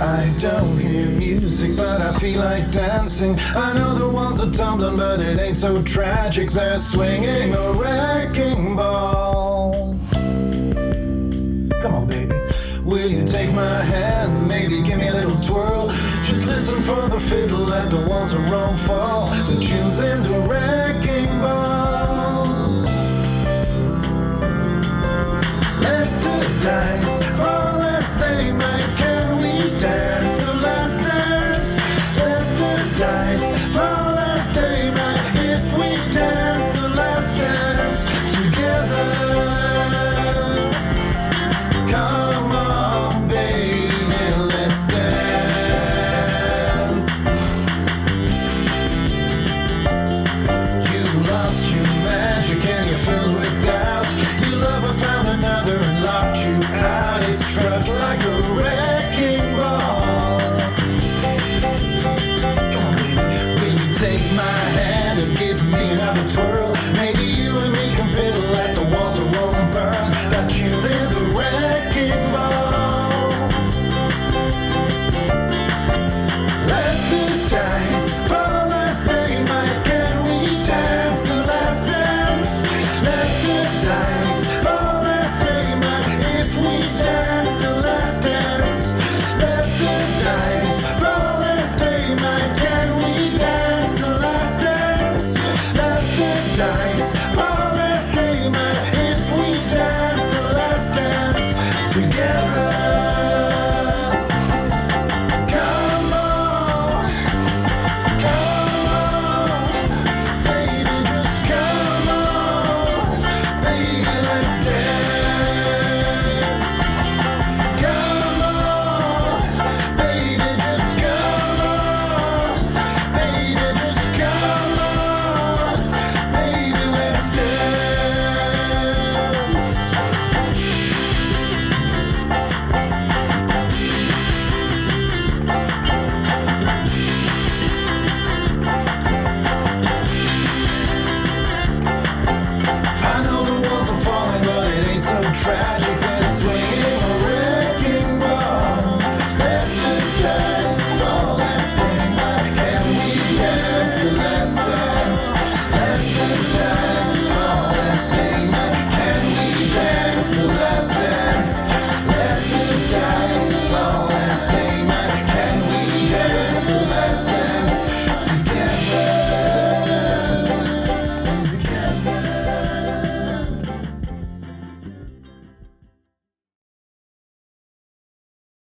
I don't hear music, but I feel like dancing. I know the walls are tumbling, but it ain't so tragic. They're swinging a wrecking ball. Come on, baby. Will you take my hand? Maybe give me a little twirl. Just listen for the fiddle as the walls around fall. The tunes in the red. forever. tragic.